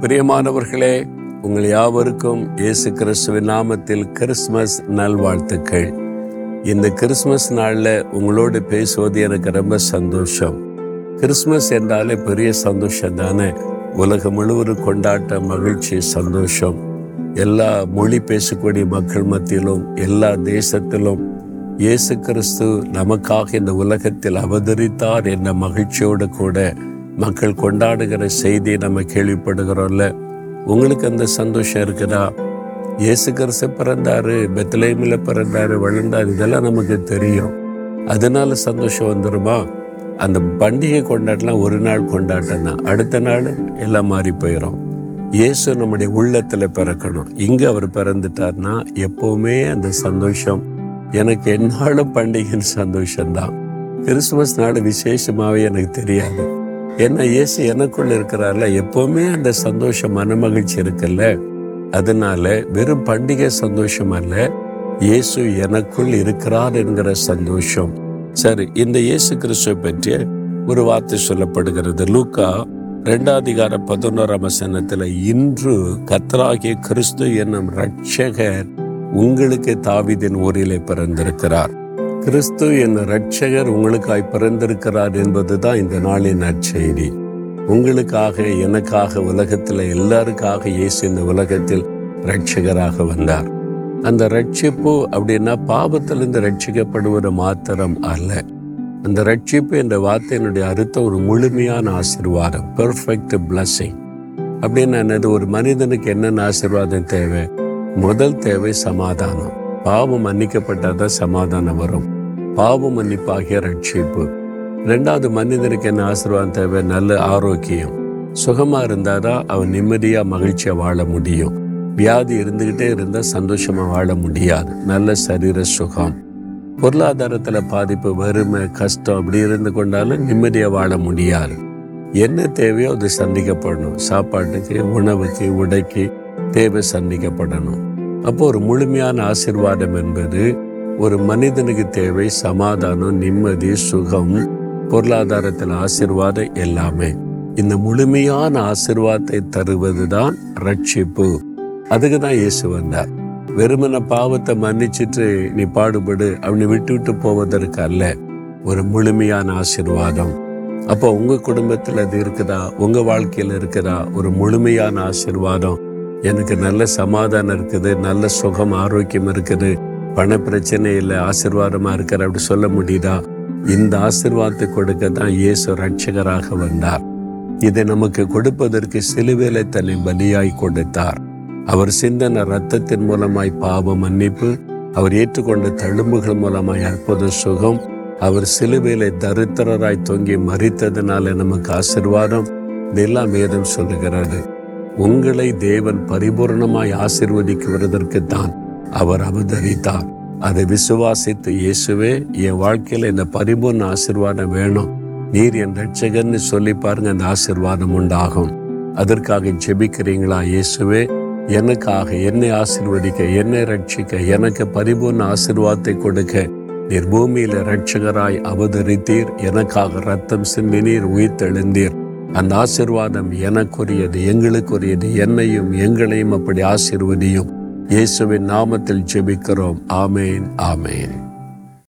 பிரியமானவர்களே உங்கள் யாவருக்கும் இயேசு கிறிஸ்துவின் நாமத்தில் கிறிஸ்மஸ் நல்வாழ்த்துக்கள். இந்த கிறிஸ்மஸ் நாளில் உங்களோடு பேசுவது எனக்கு ரொம்ப சந்தோஷம். கிறிஸ்மஸ் என்றாலே பெரிய சந்தோஷம் தானே? உலகம் முழுவதும் கொண்டாட்ட மகிழ்ச்சி சந்தோஷம். எல்லா மொழி பேசக்கூடிய மக்கள் மத்தியிலும் எல்லா தேசத்திலும் இயேசு கிறிஸ்து நமக்காக இந்த உலகத்தில் அவதரித்தார் என்ற மகிழ்ச்சியோடு கூட மக்கள் கொண்டாடுகிற செய்தியை நம்ம கேள்விப்படுகிறோம்ல. உங்களுக்கு அந்த சந்தோஷம் இருக்குதா? இயேசு கிறிஸ்து பிறந்தாரு பெத்தலேமில் பிறந்தாரு வளர்ந்தாரு இதெல்லாம் நமக்கு தெரியும். அதனால சந்தோஷம் வந்துருமா? அந்த பண்டிகை கொண்டாட்டலாம் ஒரு நாள் கொண்டாட்டம் தான். அடுத்த நாள் எல்லாம் மாறி போயிடும் இயேசு நம்முடைய உள்ளத்தில் பிறக்கணும். இங்கே அவர் பிறந்துட்டார்னா எப்போவுமே அந்த சந்தோஷம். எனக்கு என்னாலும் பண்டிகைன்னு சந்தோஷம்தான். கிறிஸ்துமஸ் நாடு விசேஷமாகவே எனக்கு தெரியாது. ஏன்னா இயேசு எனக்குள்ள இருக்கிறார்ல? எப்பவுமே அந்த சந்தோஷம் மனமகிழ்ச்சி இருக்குல்ல? அதனால வெறும் பண்டிகை சந்தோஷம் அல்ல இயேசு எனக்குள் இருக்கிறார் என்கிற சந்தோஷம். சரி இந்த இயேசு கிறிஸ்துவை பற்றிய ஒரு வார்த்தை சொல்லப்படுகிறது. லூக்கா ரெண்டாதிகார பதினோராம் வசனத்துல இன்று கத்தராகிய கிறிஸ்து என்னும் ரட்சகர் உங்களுக்கு தாவிதின் ஊரிலே பிறந்திருக்கிறார். கிறிஸ்து என் ரட்சகர் உங்களுக்காய் பிறந்திருக்கிறார் என்பதுதான் இந்த நாளின் நற்செய்தி. உங்களுக்காக எனக்காக உலகத்தில் எல்லாருக்காக இயேசு இந்த உலகத்தில் ரட்சகராக வந்தார். அந்த ரட்சிப்பு அப்படின்னா பாவத்திலிருந்து ரட்சிக்கப்படுவது மாத்திரம் அல்ல. அந்த ரட்சிப்பு என்ற வார்த்தையினுடைய அர்த்தம் ஒரு முழுமையான ஆசிர்வாதம் பெர்ஃபெக்ட் பிளஸ்ஸிங் அப்படின்னு என்னது? ஒரு மனிதனுக்கு என்னென்ன ஆசிர்வாதம் தேவை? முதல் தேவை சமாதானம். பாவம் மன்னிக்கப்பட்டாதான் சமாதானம் வரும். பாவம் மன்னிப்பாகிய ரட்சிப்பு. ரெண்டாவது மனிதனுக்கு என்ன ஆசீர்வாதம் தேவை? நல்ல ஆரோக்கியம். சுகமா இருந்தாதான் அவன் நிம்மதியா மகிழ்ச்சியா வாழ முடியும். வியாதி இருந்துகிட்டே இருந்தா சந்தோஷமா வாழ முடியாது. நல்ல சரீர சுகம். பொருளாதாரத்துல பாதிப்பு வறுமை கஷ்டம் அப்படி இருந்து கொண்டாலும் நிம்மதியா வாழ முடியாது. என்ன தேவையோ அது சந்திக்கப்படணும். சாப்பாட்டுக்கு உணவுக்கு உடைக்கு தேவை சந்திக்கப்படணும். அப்போ ஒரு முழுமையான ஆசிர்வாதம் என்பது ஒரு மனிதனுக்கு தேவை சமாதானம் நிம்மதி சுகம் பொருளாதாரத்தில் ஆசிர்வாதம் எல்லாமே. இந்த முழுமையான ஆசிர்வாதத்தை தருவதுதான் ரட்சிப்பு. அதுக்கு தான் இயேசு வந்தார். வெறுமன பாவத்தை மன்னிச்சிட்டு நீ பாடுபடு அவனை விட்டு விட்டு போவதற்கு அல்ல. ஒரு முழுமையான ஆசிர்வாதம். அப்போ உங்க குடும்பத்தில் அது இருக்குதா? உங்க வாழ்க்கையில் இருக்குதா? ஒரு முழுமையான ஆசிர்வாதம். எனக்கு நல்ல சமாதானம் இருக்குது நல்ல சுகம் ஆரோக்கியம் இருக்குது. பண பிரச்சனை இல்லை ஆசிர்வாதமாக இருக்கிற அப்படி சொல்ல முடியுதா? இந்த ஆசிர்வாதத்தை கொடுக்க தான் இயேசு ரட்சகராக வந்தார். இதை நமக்கு கொடுப்பதற்கு சிலுவேலை தன்னை பலியாய் கொடுத்தார். அவர் சிந்தன ரத்தத்தின் மூலமாய் பாவ மன்னிப்பு அவர் ஏற்றுக்கொண்ட தழும்புகள் மூலமாய் அற்புத சுகம் அவர் சிலுவேலை தரித்திரராய் தொங்கி மறித்ததுனால நமக்கு ஆசிர்வாதம். இதெல்லாம் வேதம் சொல்லுகிறது. உங்களை தேவன் பரிபூர்ணமாய் ஆசிர்வதிக்குவதற்கு தான் அவர் அவதரித்தார். அதை விசுவாசித்து இயேசுவே என் வாழ்க்கையில் இந்த பரிபூர்ண ஆசிர்வாதம் வேணும். நீர் என் ரட்சகர்னு சொல்லி பாருங்க அந்த ஆசிர்வாதம் உண்டாகும். அதற்காக ஜெபிக்கிறீங்களா இயேசுவே? எனக்காக என்னை ஆசிர்வதிக்க என்னை ரட்சிக்க எனக்கு பரிபூர்ண ஆசிர்வாதத்தை கொடுக்க. நீர் பூமியில ரட்சகராய் அவதரித்தீர் எனக்காக ரத்தம் சிந்தினீர் உயிர்த்தெழுந்தீர். அந்த ஆசிர்வாதம் எனக்குரியது எங்களுக்குரியது என்னையும் எங்களையும் அப்படி ஆசிர்வதியும். இயேசுவின் நாமத்தில் ஜெபிக்கிறோம். ஆமேன் ஆமேன்.